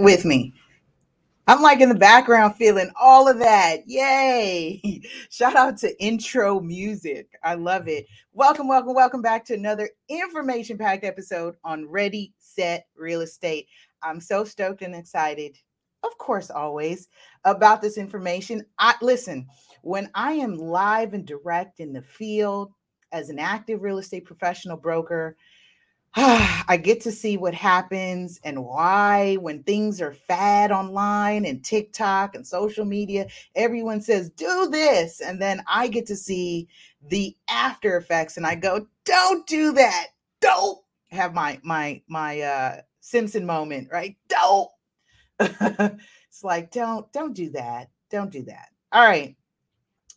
with me? I'm like in the background feeling all of that. Yay. Shout out to intro music. I love it. Welcome, welcome, welcome back to another information packed episode on Ready, Set, Real Estate. I'm so stoked and excited, of course, always about this information. I listen, when I am live and direct in the field as an active real estate professional broker, I get to see what happens and why when things are fad online and TikTok and social media, everyone says, do this. And then I get to see the after effects and I go, don't do that. Don't have my my my uh Simpson moment, right? Don't. it's like, don't, don't do that. Don't do that. All right.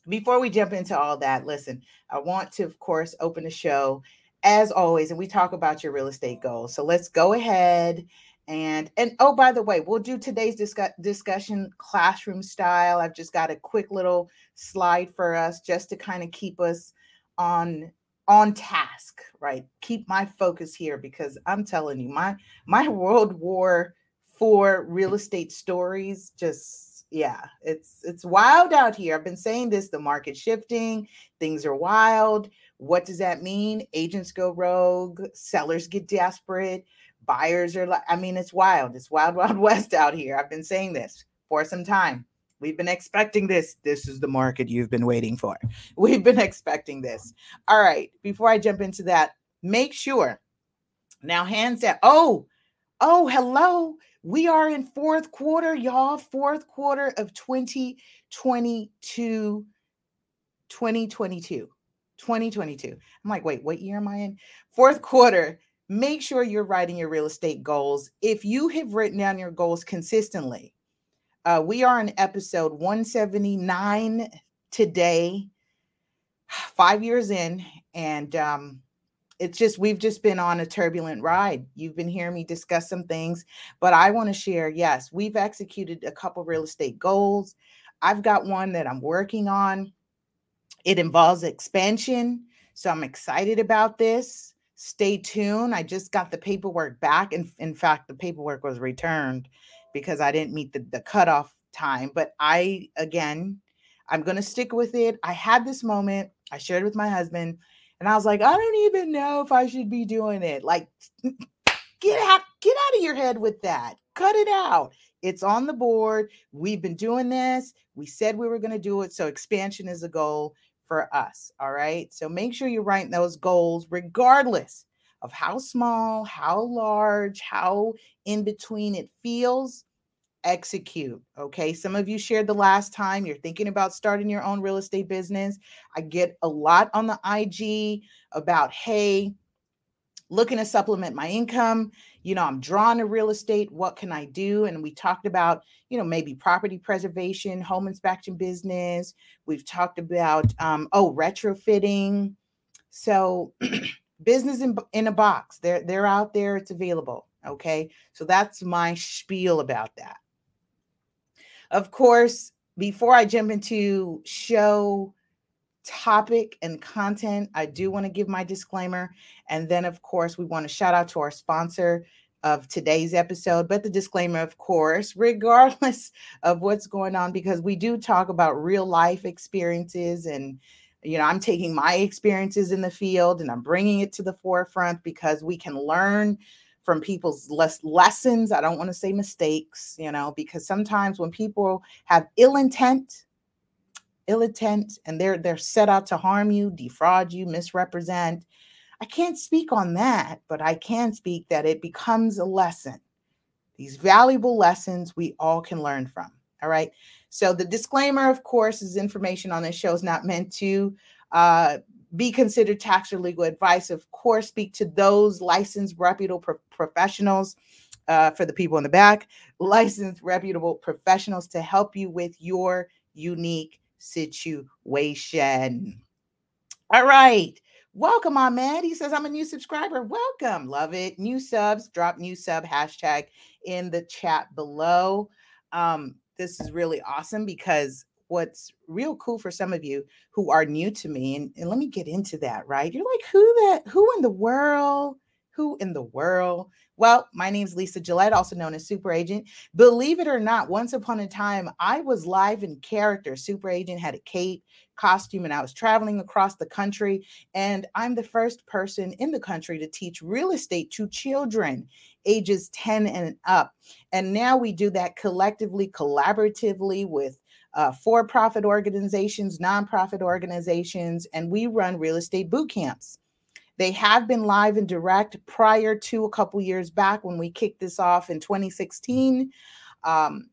Before we jump into all that, listen, I want to, of course, open the show as always, and we talk about your real estate goals. So let's go ahead and and oh, by the way, we'll do today's discuss, discussion classroom style. I've just got a quick little slide for us just to kind of keep us on on task, right? Keep my focus here because I'm telling you, my my World War for real estate stories just yeah it's it's wild out here i've been saying this the market shifting things are wild what does that mean? Agents go rogue, sellers get desperate, buyers are like, I mean, it's wild. It's wild, wild west out here. I've been saying this for some time. We've been expecting this. This is the market you've been waiting for. We've been expecting this. All right. Before I jump into that, make sure now, hands down. Oh, oh, hello. We are in fourth quarter, y'all. Fourth quarter of 2022. 2022. 2022. I'm like, wait, what year am I in? Fourth quarter. Make sure you're writing your real estate goals. If you have written down your goals consistently, uh, we are in episode 179 today, five years in, and um, it's just we've just been on a turbulent ride. You've been hearing me discuss some things, but I want to share. Yes, we've executed a couple real estate goals. I've got one that I'm working on it involves expansion. So I'm excited about this. Stay tuned. I just got the paperwork back. And in, in fact, the paperwork was returned because I didn't meet the, the cutoff time. But I, again, I'm going to stick with it. I had this moment, I shared with my husband, and I was like, I don't even know if I should be doing it. Like, get out, get out of your head with that. Cut it out. It's on the board. We've been doing this. We said we were going to do it. So expansion is a goal for us. All right. So make sure you write those goals, regardless of how small, how large, how in between it feels. Execute. Okay. Some of you shared the last time you're thinking about starting your own real estate business. I get a lot on the IG about, hey, looking to supplement my income. You know i'm drawn to real estate. What can i do? And we talked about you know maybe property preservation home inspection business. We've talked about um, oh retrofitting. So business in, in a box. They're they're out there. It's available. Okay? So that's my spiel about that. Of course before i jump into show topic and content, I do want to give my disclaimer. And then, of course, we want to shout out to our sponsor of today's episode. But the disclaimer, of course, regardless of what's going on, because we do talk about real life experiences and you know, I'm taking my experiences in the field and I'm bringing it to the forefront because we can learn from people's less lessons. I don't want to say mistakes, you know, because sometimes when people have ill intent, ill intent and they're they're set out to harm you, defraud you, misrepresent. I can't speak on that, but I can speak that it becomes a lesson. These valuable lessons we all can learn from. All right. So the disclaimer, of course, is information on this show is not meant to uh, be considered tax or legal advice. Of course, speak to those licensed, reputable pro- professionals. Uh, for the people in the back, licensed, reputable professionals to help you with your unique situation. All right. Welcome, man. He says, I'm a new subscriber. Welcome. Love it. New subs, drop new sub hashtag in the chat below. Um, this is really awesome because what's real cool for some of you who are new to me, and, and let me get into that, right? You're like, who that, who in the world, Who in the world? Well, my name is Lisa Gillette, also known as Super Agent. Believe it or not, once upon a time, I was live in character. Super Agent had a cape, costume, and I was traveling across the country. And I'm the first person in the country to teach real estate to children ages 10 and up. And now we do that collectively, collaboratively with uh, for profit organizations, nonprofit organizations, and we run real estate boot camps. They have been live and direct prior to a couple years back when we kicked this off in 2016. Um,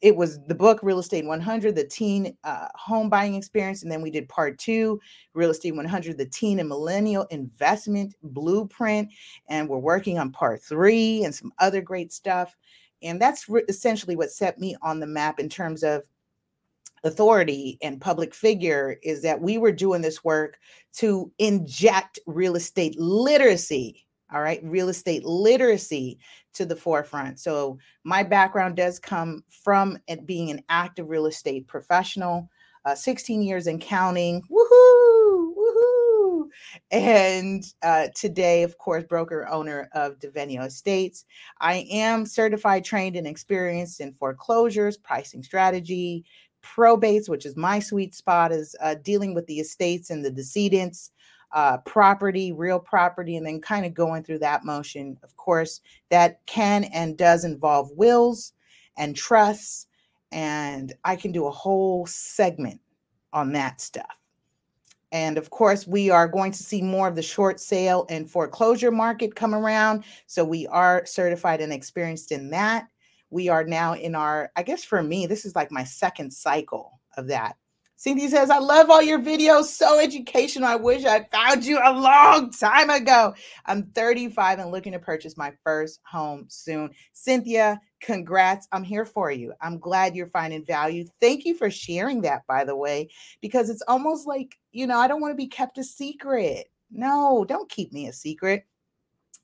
it was the book Real Estate 100, the teen uh, home buying experience. And then we did part two, Real Estate 100, the teen and millennial investment blueprint. And we're working on part three and some other great stuff. And that's re- essentially what set me on the map in terms of authority and public figure is that we were doing this work to inject real estate literacy all right? Real estate literacy to the forefront. So my background does come from being an active real estate professional uh, 16 years and counting woohoo woohoo and uh, today of course broker owner of devenio estates. I am certified trained and experienced in foreclosures pricing strategy probates, which is my sweet spot, is uh, dealing with the estates and the decedents, uh, property, real property, and then kind of going through that motion. Of course, that can and does involve wills and trusts, and I can do a whole segment on that stuff. And of course, we are going to see more of the short sale and foreclosure market come around. So we are certified and experienced in that we are now in our, I guess for me, this is like my second cycle of that. Cindy says, I love all your videos, so educational. I wish I found you a long time ago. I'm 35 and looking to purchase my first home soon. Cynthia, congrats. I'm here for you. I'm glad you're finding value. Thank you for sharing that, by the way, because it's almost like, you know, I don't want to be kept a secret. No, don't keep me a secret.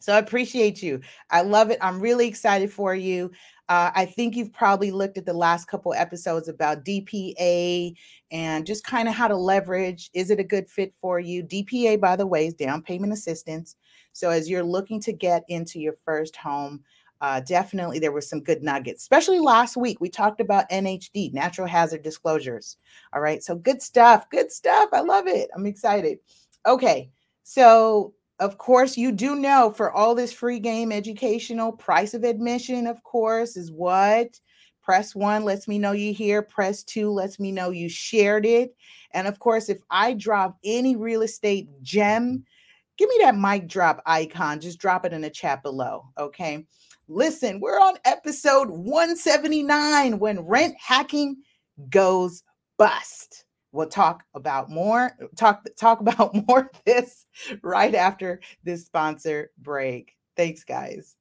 So I appreciate you. I love it. I'm really excited for you. Uh, I think you've probably looked at the last couple episodes about DPA and just kind of how to leverage. Is it a good fit for you? DPA, by the way, is down payment assistance. So as you're looking to get into your first home, uh, definitely there were some good nuggets, especially last week. We talked about NHD, natural hazard disclosures. All right. So good stuff. Good stuff. I love it. I'm excited. Okay. So of course, you do know for all this free game educational price of admission, of course, is what? Press one lets me know you here. Press two lets me know you shared it. And of course, if I drop any real estate gem, give me that mic drop icon. Just drop it in the chat below. Okay. Listen, we're on episode 179 when rent hacking goes bust. We'll talk about more talk talk about more of this right after this sponsor break. Thanks guys.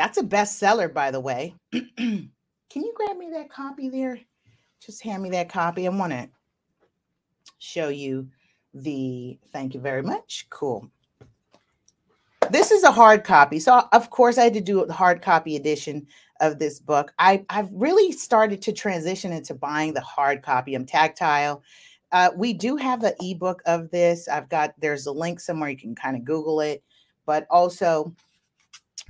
That's a bestseller, by the way. Can you grab me that copy there? Just hand me that copy. I want to show you the thank you very much. Cool. This is a hard copy. So, of course, I had to do a hard copy edition of this book. I, I've really started to transition into buying the hard copy. I'm tactile. Uh, we do have an ebook of this. I've got, there's a link somewhere you can kind of Google it, but also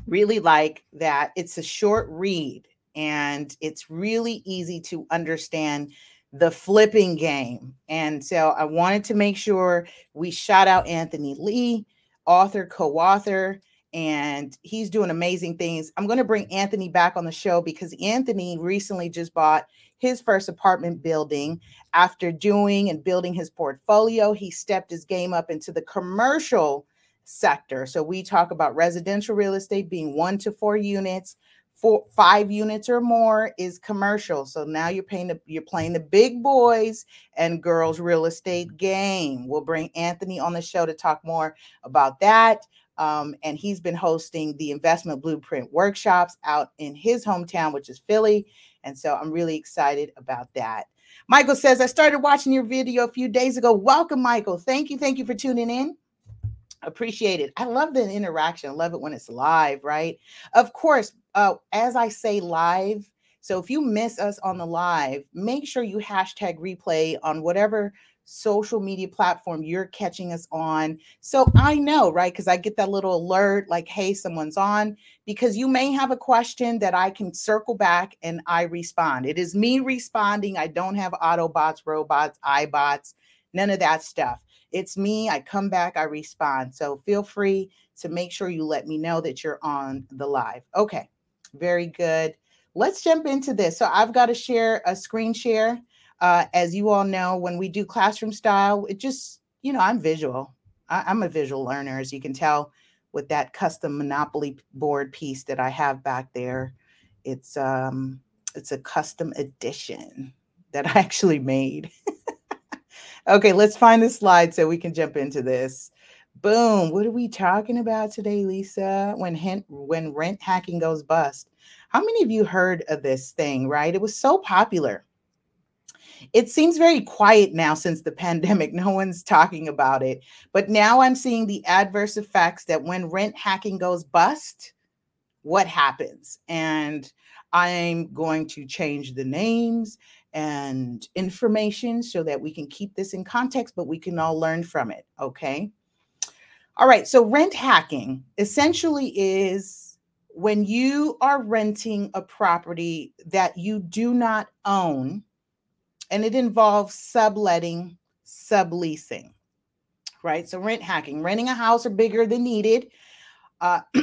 really like that it's a short read and it's really easy to understand the flipping game. And so I wanted to make sure we shout out Anthony Lee, author, co author, and he's doing amazing things. I'm going to bring Anthony back on the show because Anthony recently just bought his first apartment building after doing and building his portfolio. He stepped his game up into the commercial sector. So we talk about residential real estate being one to four units, four five units or more is commercial. So now you're paying the, you're playing the big boys and girls real estate game. We'll bring Anthony on the show to talk more about that. Um, and he's been hosting the investment blueprint workshops out in his hometown, which is Philly. And so I'm really excited about that. Michael says, I started watching your video a few days ago. Welcome, Michael. Thank you. Thank you for tuning in. Appreciate it. I love the interaction. I love it when it's live, right? Of course, uh, as I say live, so if you miss us on the live, make sure you hashtag replay on whatever social media platform you're catching us on. So I know, right? Because I get that little alert like, hey, someone's on, because you may have a question that I can circle back and I respond. It is me responding. I don't have Autobots, robots, iBots, none of that stuff. It's me. I come back, I respond. So feel free to make sure you let me know that you're on the live. Okay, very good. Let's jump into this. So I've got to share a screen share. Uh, as you all know, when we do classroom style, it just, you know, I'm visual. I, I'm a visual learner, as you can tell with that custom Monopoly board piece that I have back there. It's um it's a custom edition that I actually made. okay, let's find the slide so we can jump into this. Boom. What are we talking about today, Lisa? When hint, when rent hacking goes bust. How many of you heard of this thing, right? It was so popular it seems very quiet now since the pandemic. No one's talking about it. But now I'm seeing the adverse effects that when rent hacking goes bust, what happens? And I'm going to change the names and information so that we can keep this in context, but we can all learn from it. Okay. All right. So, rent hacking essentially is when you are renting a property that you do not own and it involves subletting, subleasing, right? So rent hacking, renting a house or bigger than needed. Uh,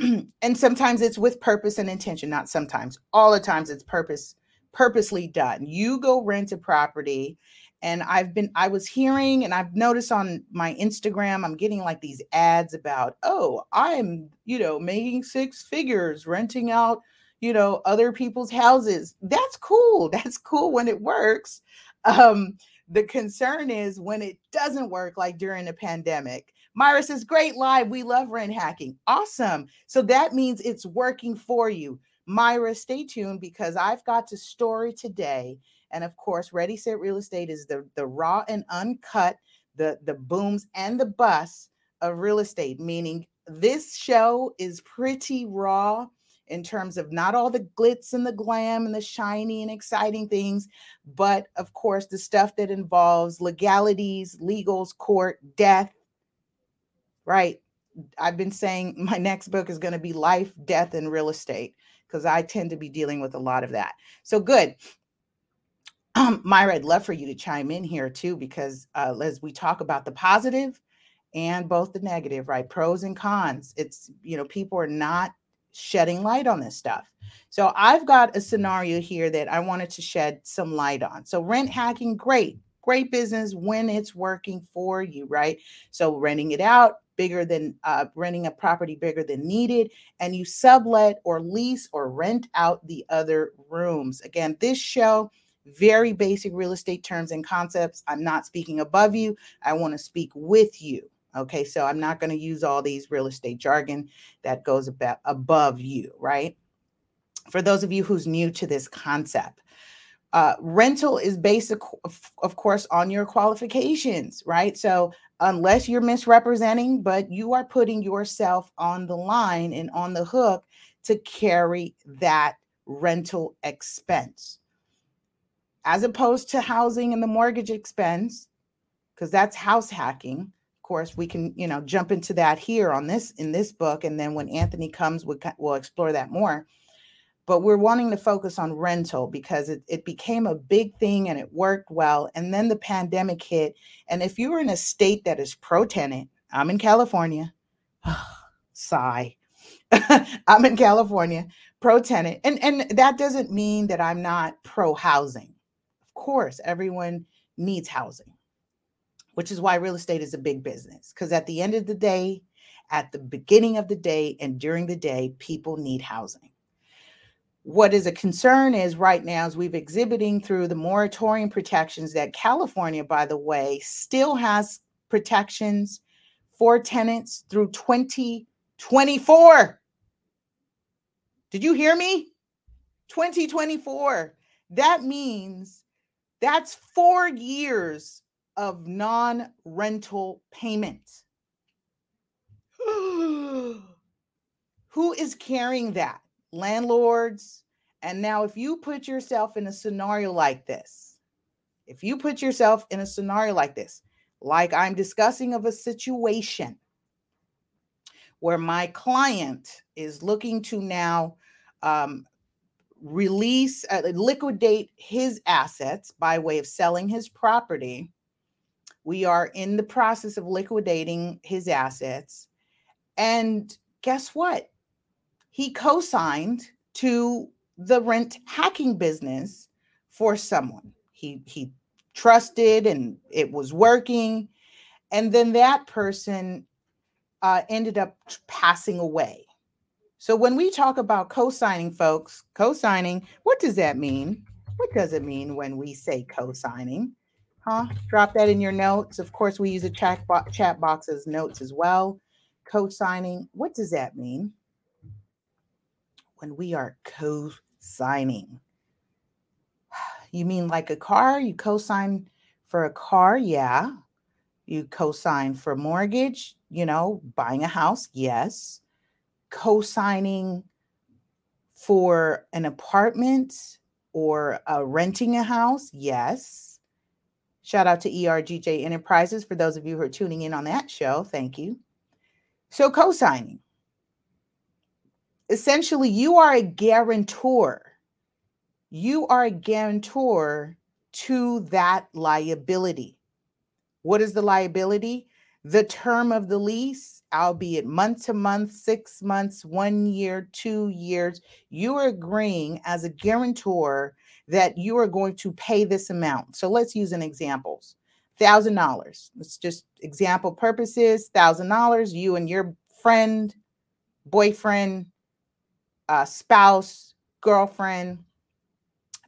and sometimes it's with purpose and intention, not sometimes. All the times it's purpose purposely done. You go rent a property and I've been I was hearing and I've noticed on my Instagram I'm getting like these ads about, "Oh, I'm, you know, making six figures renting out, you know, other people's houses." That's cool. That's cool when it works. Um, the concern is when it doesn't work, like during the pandemic. Myra says, Great live. We love rent hacking. Awesome. So that means it's working for you. Myra, stay tuned because I've got a story today. And of course, Ready Set Real Estate is the, the raw and uncut, the, the booms and the busts of real estate, meaning this show is pretty raw in terms of not all the glitz and the glam and the shiny and exciting things, but of course, the stuff that involves legalities, legals, court, death, right? I've been saying my next book is going to be Life, Death, and Real Estate because I tend to be dealing with a lot of that. So good. Um, Myra, I'd love for you to chime in here too, because uh, as we talk about the positive and both the negative, right? Pros and cons. It's, you know, people are not shedding light on this stuff. So I've got a scenario here that I wanted to shed some light on. So rent hacking, great, great business when it's working for you, right? So renting it out bigger than uh, renting a property bigger than needed, and you sublet or lease or rent out the other rooms. Again, this show very basic real estate terms and concepts. I'm not speaking above you. I want to speak with you. Okay, so I'm not going to use all these real estate jargon that goes about above you, right? For those of you who's new to this concept, uh, rental is based, of course, on your qualifications, right? So unless you're misrepresenting, but you are putting yourself on the line and on the hook to carry that rental expense, as opposed to housing and the mortgage expense, because that's house hacking. Of course we can you know jump into that here on this in this book and then when anthony comes we'll, we'll explore that more but we're wanting to focus on rental because it, it became a big thing and it worked well and then the pandemic hit and if you're in a state that is pro tenant i'm in california sigh i'm in california pro tenant and and that doesn't mean that i'm not pro housing of course everyone needs housing which is why real estate is a big business. Because at the end of the day, at the beginning of the day and during the day, people need housing. What is a concern is right now, as we've exhibiting through the moratorium protections that California, by the way, still has protections for tenants through 2024. Did you hear me? 2024. That means that's four years of non rental payments. Who is carrying that? Landlords. And now, if you put yourself in a scenario like this, if you put yourself in a scenario like this, like I'm discussing of a situation where my client is looking to now um, release, uh, liquidate his assets by way of selling his property. We are in the process of liquidating his assets. And guess what? He co signed to the rent hacking business for someone. He, he trusted and it was working. And then that person uh, ended up passing away. So when we talk about co-signing, folks, co-signing, what does that mean? What does it mean when we say co-signing? Huh? Drop that in your notes. Of course, we use a chat, bo- chat box as notes as well. Co-signing, what does that mean? When we are co-signing. You mean like a car? You co-sign for a car? Yeah. You co-sign for mortgage, you know, buying a house? Yes co-signing for an apartment or uh, renting a house? Yes. Shout out to ERGJ Enterprises for those of you who are tuning in on that show. Thank you. So, co signing. Essentially, you are a guarantor. You are a guarantor to that liability. What is the liability? The term of the lease albeit month to month, six months, one year, two years, you are agreeing as a guarantor that you are going to pay this amount. So let's use an example. Thousand dollars. Let's just example purposes. Thousand dollars. You and your friend, boyfriend, uh, spouse, girlfriend,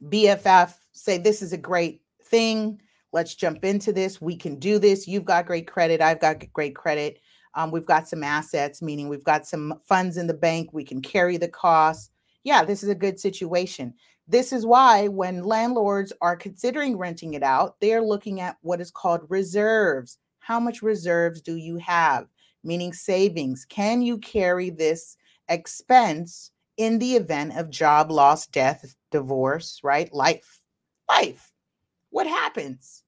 BFF say this is a great thing. Let's jump into this. We can do this. You've got great credit. I've got great credit. Um, we've got some assets, meaning we've got some funds in the bank. We can carry the costs. Yeah, this is a good situation. This is why when landlords are considering renting it out, they're looking at what is called reserves. How much reserves do you have? Meaning savings. Can you carry this expense in the event of job loss, death, divorce, right? Life. Life. What happens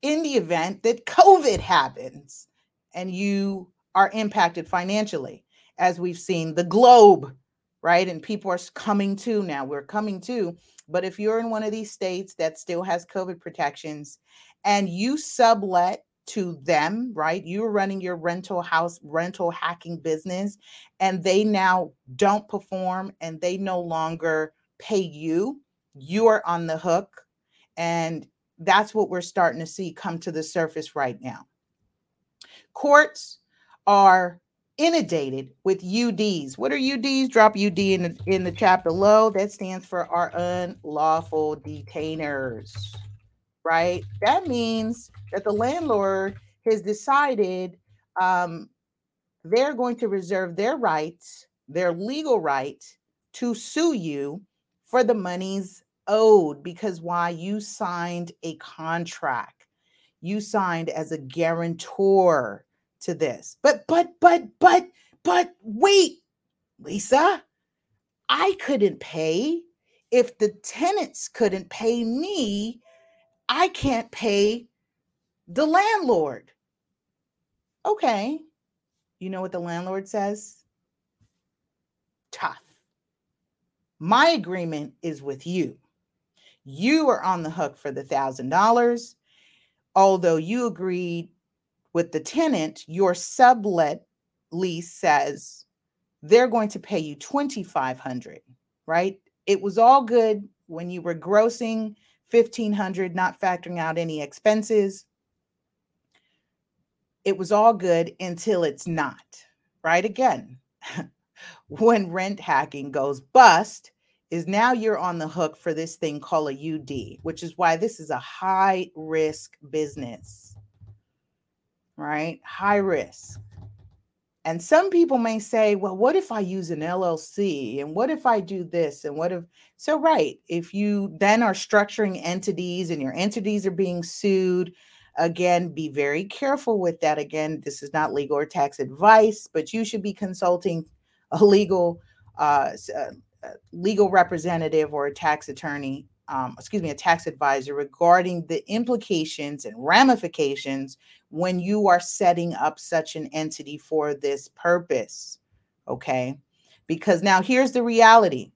in the event that COVID happens and you are impacted financially, as we've seen the globe, right? And people are coming to now. We're coming to. But if you're in one of these states that still has COVID protections and you sublet to them, right? You're running your rental house, rental hacking business, and they now don't perform and they no longer pay you, you are on the hook. And that's what we're starting to see come to the surface right now. Courts are inundated with UDs. What are UDs? Drop UD in the, in the chat below. That stands for our unlawful detainers, right? That means that the landlord has decided um, they're going to reserve their rights, their legal right to sue you for the monies owed because why you signed a contract you signed as a guarantor to this. But, but, but, but, but wait, Lisa, I couldn't pay. If the tenants couldn't pay me, I can't pay the landlord. Okay. You know what the landlord says? Tough. My agreement is with you. You are on the hook for the thousand dollars. Although you agreed with the tenant, your sublet lease says they're going to pay you 2500 right? It was all good when you were grossing 1500 not factoring out any expenses. It was all good until it's not, right? Again, when rent hacking goes bust, is now you're on the hook for this thing called a UD, which is why this is a high risk business right? High risk. And some people may say, well, what if I use an LLC? And what if I do this? And what if, so, right, if you then are structuring entities and your entities are being sued, again, be very careful with that. Again, this is not legal or tax advice, but you should be consulting a legal, uh, uh, uh legal representative or a tax attorney um, excuse me, a tax advisor regarding the implications and ramifications when you are setting up such an entity for this purpose. Okay. Because now here's the reality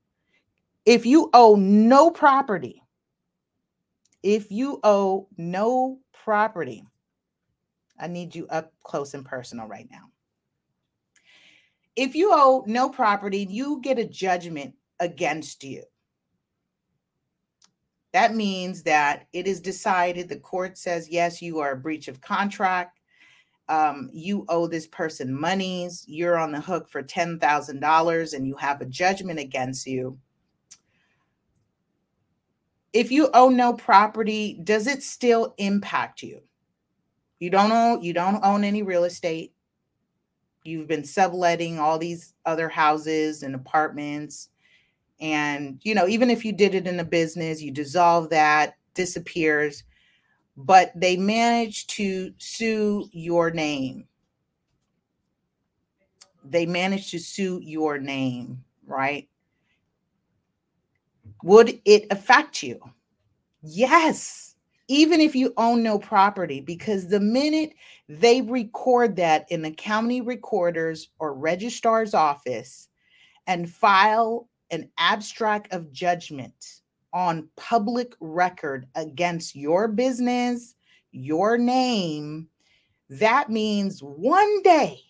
if you owe no property, if you owe no property, I need you up close and personal right now. If you owe no property, you get a judgment against you. That means that it is decided, the court says, yes, you are a breach of contract. Um, you owe this person monies. You're on the hook for $10,000 and you have a judgment against you. If you own no property, does it still impact you? You don't own you don't own any real estate. You've been subletting all these other houses and apartments and, you know, even if you did it in a business, you dissolve that, disappears, but they manage to sue your name. They manage to sue your name, right? Would it affect you? Yes, even if you own no property, because the minute they record that in the county recorder's or registrar's office and file an abstract of judgment on public record against your business, your name, that means one day,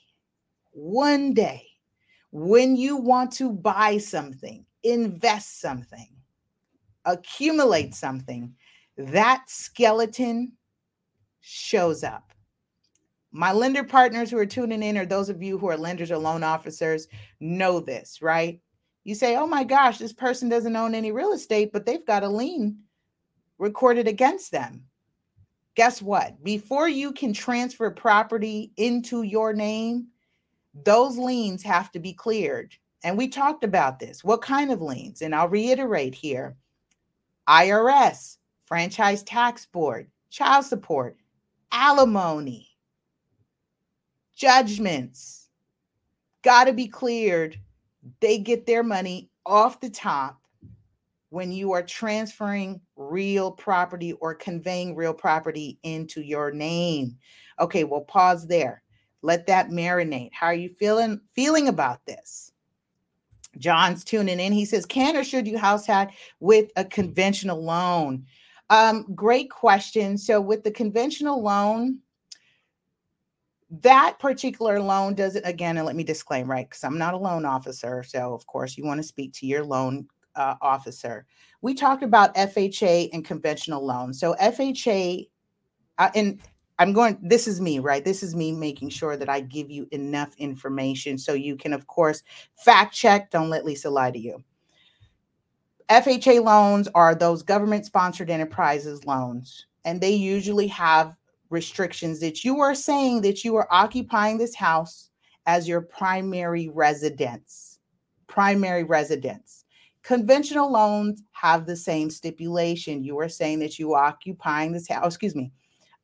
one day, when you want to buy something, invest something, accumulate something, that skeleton shows up. My lender partners who are tuning in, or those of you who are lenders or loan officers, know this, right? You say, oh my gosh, this person doesn't own any real estate, but they've got a lien recorded against them. Guess what? Before you can transfer property into your name, those liens have to be cleared. And we talked about this. What kind of liens? And I'll reiterate here IRS, Franchise Tax Board, child support, alimony, judgments got to be cleared they get their money off the top when you are transferring real property or conveying real property into your name. Okay, well pause there. Let that marinate. How are you feeling feeling about this? John's tuning in. He says, "Can or should you house hack with a conventional loan?" Um, great question. So with the conventional loan, that particular loan doesn't again and let me disclaim right because i'm not a loan officer so of course you want to speak to your loan uh, officer. We talked about fha and conventional loans so fha uh, and i'm going this is me right this is me making sure that i give you enough information so you can of course fact check don't let lisa lie to you. Fha loans are those government sponsored enterprises loans and they usually have restrictions that you are saying that you are occupying this house as your primary residence. Primary residence. Conventional loans have the same stipulation. You are saying that you are occupying this house, excuse me,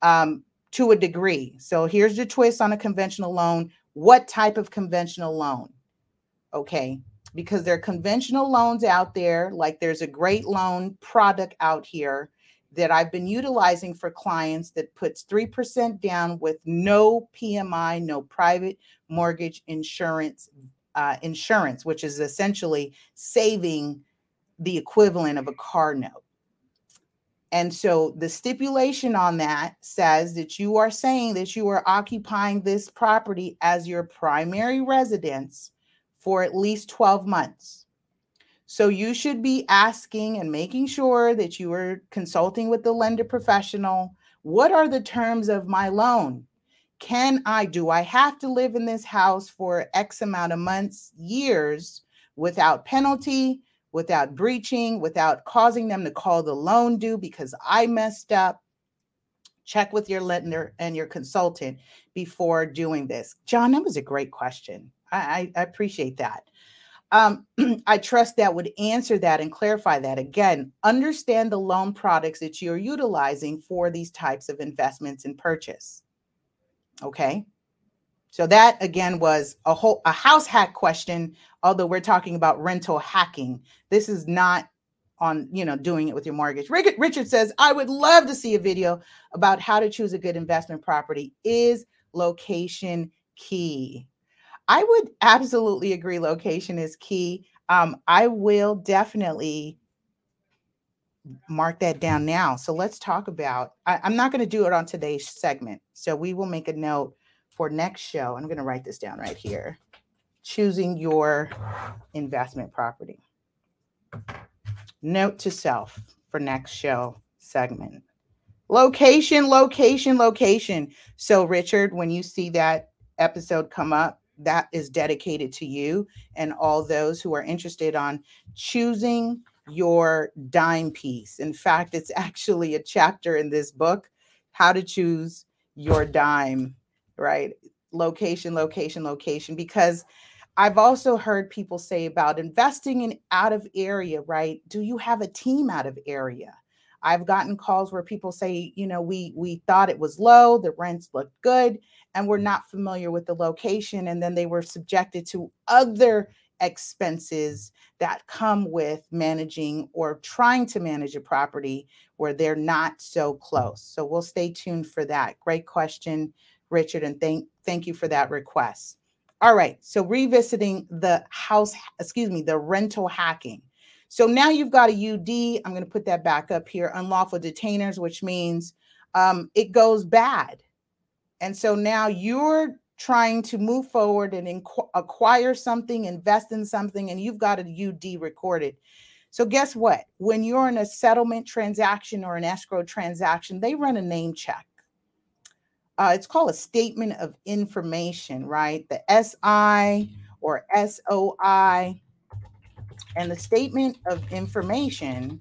um, to a degree. So here's the twist on a conventional loan. What type of conventional loan? Okay, because there are conventional loans out there, like there's a great loan product out here that I've been utilizing for clients that puts 3% down with no PMI, no private mortgage insurance, uh, insurance, which is essentially saving the equivalent of a car note. And so the stipulation on that says that you are saying that you are occupying this property as your primary residence for at least 12 months. So you should be asking and making sure that you are consulting with the lender professional. What are the terms of my loan? Can I, do I have to live in this house for X amount of months, years without penalty, without breaching, without causing them to call the loan due because I messed up? Check with your lender and your consultant before doing this. John, that was a great question. I, I, appreciate that. Um, I trust that would answer that and clarify that. Again, understand the loan products that you're utilizing for these types of investments and purchase. Okay. So that again was a whole a house hack question, although we're talking about rental hacking. This is not on, you know, doing it with your mortgage. Richard says, I would love to see a video about how to choose a good investment property. Is location key? I would absolutely agree. Location is key. Um, I will definitely mark that down now. So let's talk about. I, I'm not going to do it on today's segment. So we will make a note for next show. I'm going to write this down right here. Choosing your investment property. Note to self for next show segment. Location, location, location. So, Richard, when you see that episode come up, that is dedicated to you and all those who are interested on choosing your dime piece. In fact, it's actually a chapter in this book, How to Choose Your Dime, right? Location, location, location, because I've also heard people say about investing in out of area, right? Do you have a team out of area? I've gotten calls where people say, you know, we we thought it was low, the rents looked good, and we're not familiar with the location and then they were subjected to other expenses that come with managing or trying to manage a property where they're not so close. So we'll stay tuned for that. Great question, Richard, and thank thank you for that request. All right, so revisiting the house, excuse me, the rental hacking. So now you've got a UD. I'm going to put that back up here, unlawful detainers, which means um, it goes bad. And so now you're trying to move forward and inqu- acquire something, invest in something, and you've got a UD recorded. So, guess what? When you're in a settlement transaction or an escrow transaction, they run a name check. Uh, it's called a statement of information, right? The SI or SOI. And the statement of information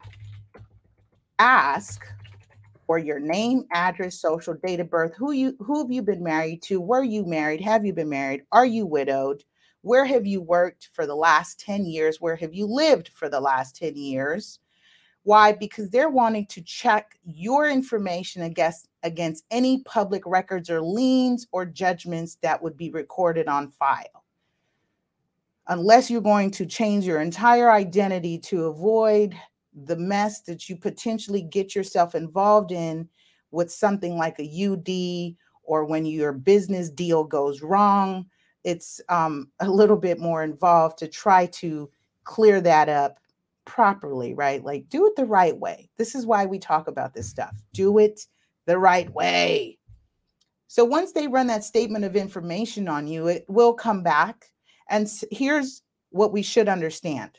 ask for your name, address, social date of birth, who you who have you been married to, were you married, have you been married, are you widowed, where have you worked for the last 10 years, where have you lived for the last 10 years? Why? Because they're wanting to check your information against against any public records or liens or judgments that would be recorded on file. Unless you're going to change your entire identity to avoid the mess that you potentially get yourself involved in with something like a UD or when your business deal goes wrong, it's um, a little bit more involved to try to clear that up properly, right? Like do it the right way. This is why we talk about this stuff. Do it the right way. So once they run that statement of information on you, it will come back. And here's what we should understand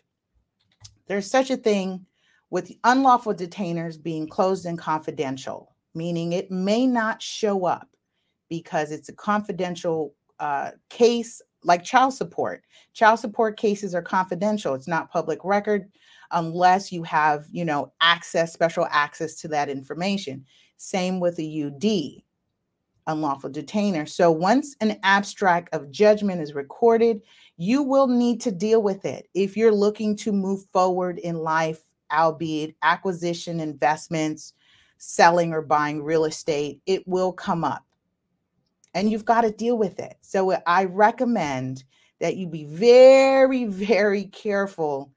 there's such a thing with unlawful detainers being closed and confidential, meaning it may not show up because it's a confidential uh, case like child support. Child support cases are confidential. It's not public record unless you have, you know, access, special access to that information. Same with a UD, unlawful detainer. So once an abstract of judgment is recorded, you will need to deal with it if you're looking to move forward in life albeit acquisition, investments, selling or buying real estate, it will come up. And you've got to deal with it. So I recommend that you be very, very careful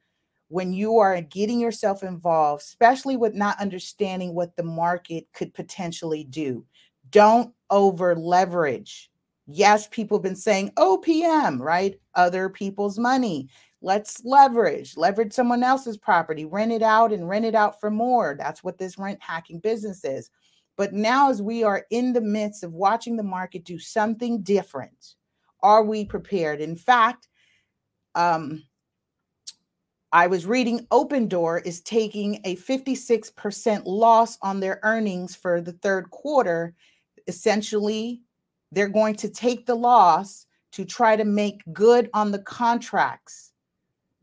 when you are getting yourself involved, especially with not understanding what the market could potentially do. Don't over leverage. Yes, people have been saying oh, OPM, right? Other people's money. Let's leverage, leverage someone else's property, rent it out and rent it out for more. That's what this rent hacking business is. But now, as we are in the midst of watching the market do something different, are we prepared? In fact, um, I was reading Opendoor is taking a 56% loss on their earnings for the third quarter. Essentially, they're going to take the loss to try to make good on the contracts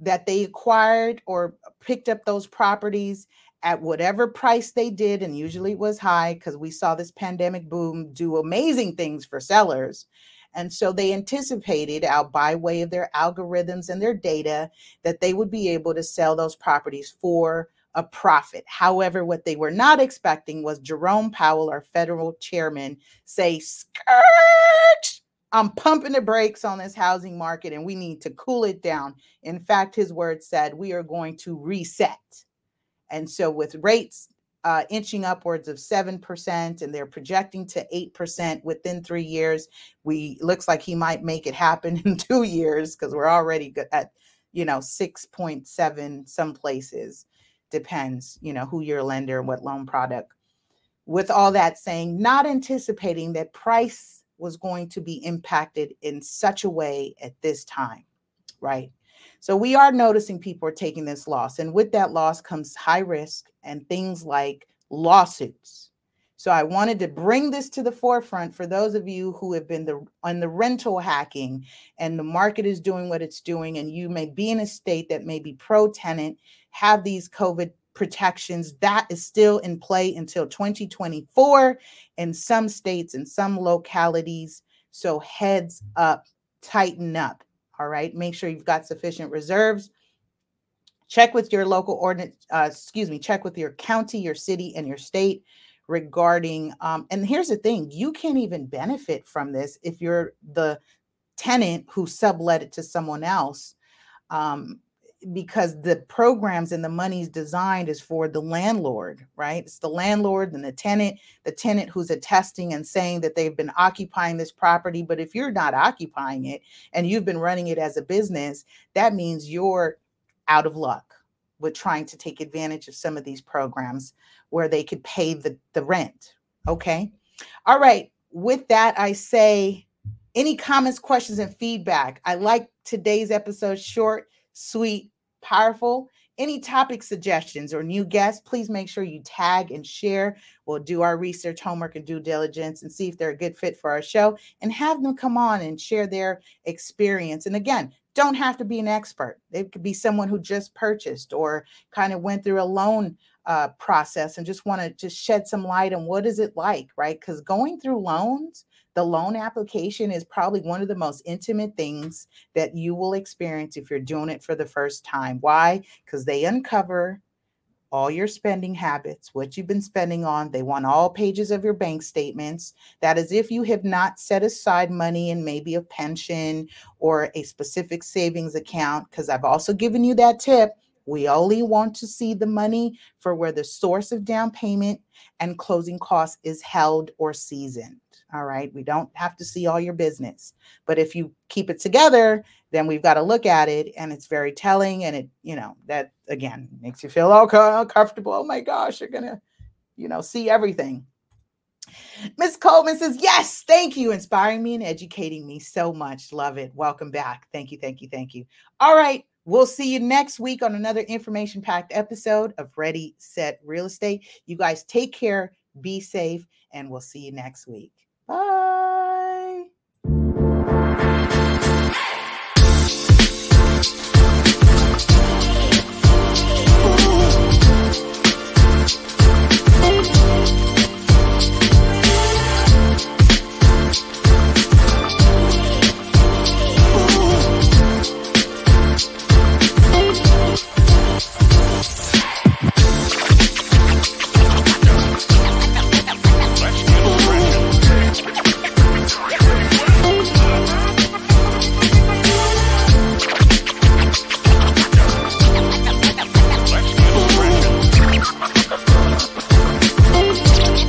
that they acquired or picked up those properties at whatever price they did, and usually it was high because we saw this pandemic boom do amazing things for sellers. And so they anticipated out by way of their algorithms and their data that they would be able to sell those properties for a profit. However, what they were not expecting was Jerome Powell, our federal chairman, say, skirt, I'm pumping the brakes on this housing market and we need to cool it down. In fact, his words said, we are going to reset. And so, with rates uh, inching upwards of 7% and they're projecting to 8% within three years, we looks like he might make it happen in two years because we're already at, you know, 6.7 some places. Depends, you know, who your lender and what loan product. With all that saying, not anticipating that price was going to be impacted in such a way at this time, right? So we are noticing people are taking this loss. And with that loss comes high risk and things like lawsuits. So I wanted to bring this to the forefront for those of you who have been the, on the rental hacking and the market is doing what it's doing, and you may be in a state that may be pro tenant, have these COVID protections. That is still in play until 2024 in some states and some localities. So heads up, tighten up. All right. Make sure you've got sufficient reserves. Check with your local ordinance, uh, excuse me, check with your county, your city, and your state regarding. Um, and here's the thing you can't even benefit from this if you're the tenant who sublet it to someone else. Um, because the programs and the money's designed is for the landlord, right? It's the landlord and the tenant, the tenant who's attesting and saying that they've been occupying this property. But if you're not occupying it and you've been running it as a business, that means you're out of luck with trying to take advantage of some of these programs where they could pay the, the rent. Okay. All right. With that, I say any comments, questions, and feedback. I like today's episode short sweet, powerful. Any topic suggestions or new guests, please make sure you tag and share. We'll do our research, homework, and due diligence and see if they're a good fit for our show and have them come on and share their experience. And again, don't have to be an expert. It could be someone who just purchased or kind of went through a loan uh, process and just want to just shed some light on what is it like, right? Because going through loans the loan application is probably one of the most intimate things that you will experience if you're doing it for the first time. Why? Because they uncover all your spending habits, what you've been spending on. They want all pages of your bank statements. That is, if you have not set aside money in maybe a pension or a specific savings account, because I've also given you that tip. We only want to see the money for where the source of down payment and closing costs is held or seasoned. All right. We don't have to see all your business. But if you keep it together, then we've got to look at it and it's very telling. And it, you know, that again makes you feel all comfortable. Oh my gosh, you're going to, you know, see everything. Miss Coleman says, Yes, thank you, inspiring me and educating me so much. Love it. Welcome back. Thank you, thank you, thank you. All right, we'll see you next week on another information packed episode of Ready, Set Real Estate. You guys take care, be safe, and we'll see you next week. Bye.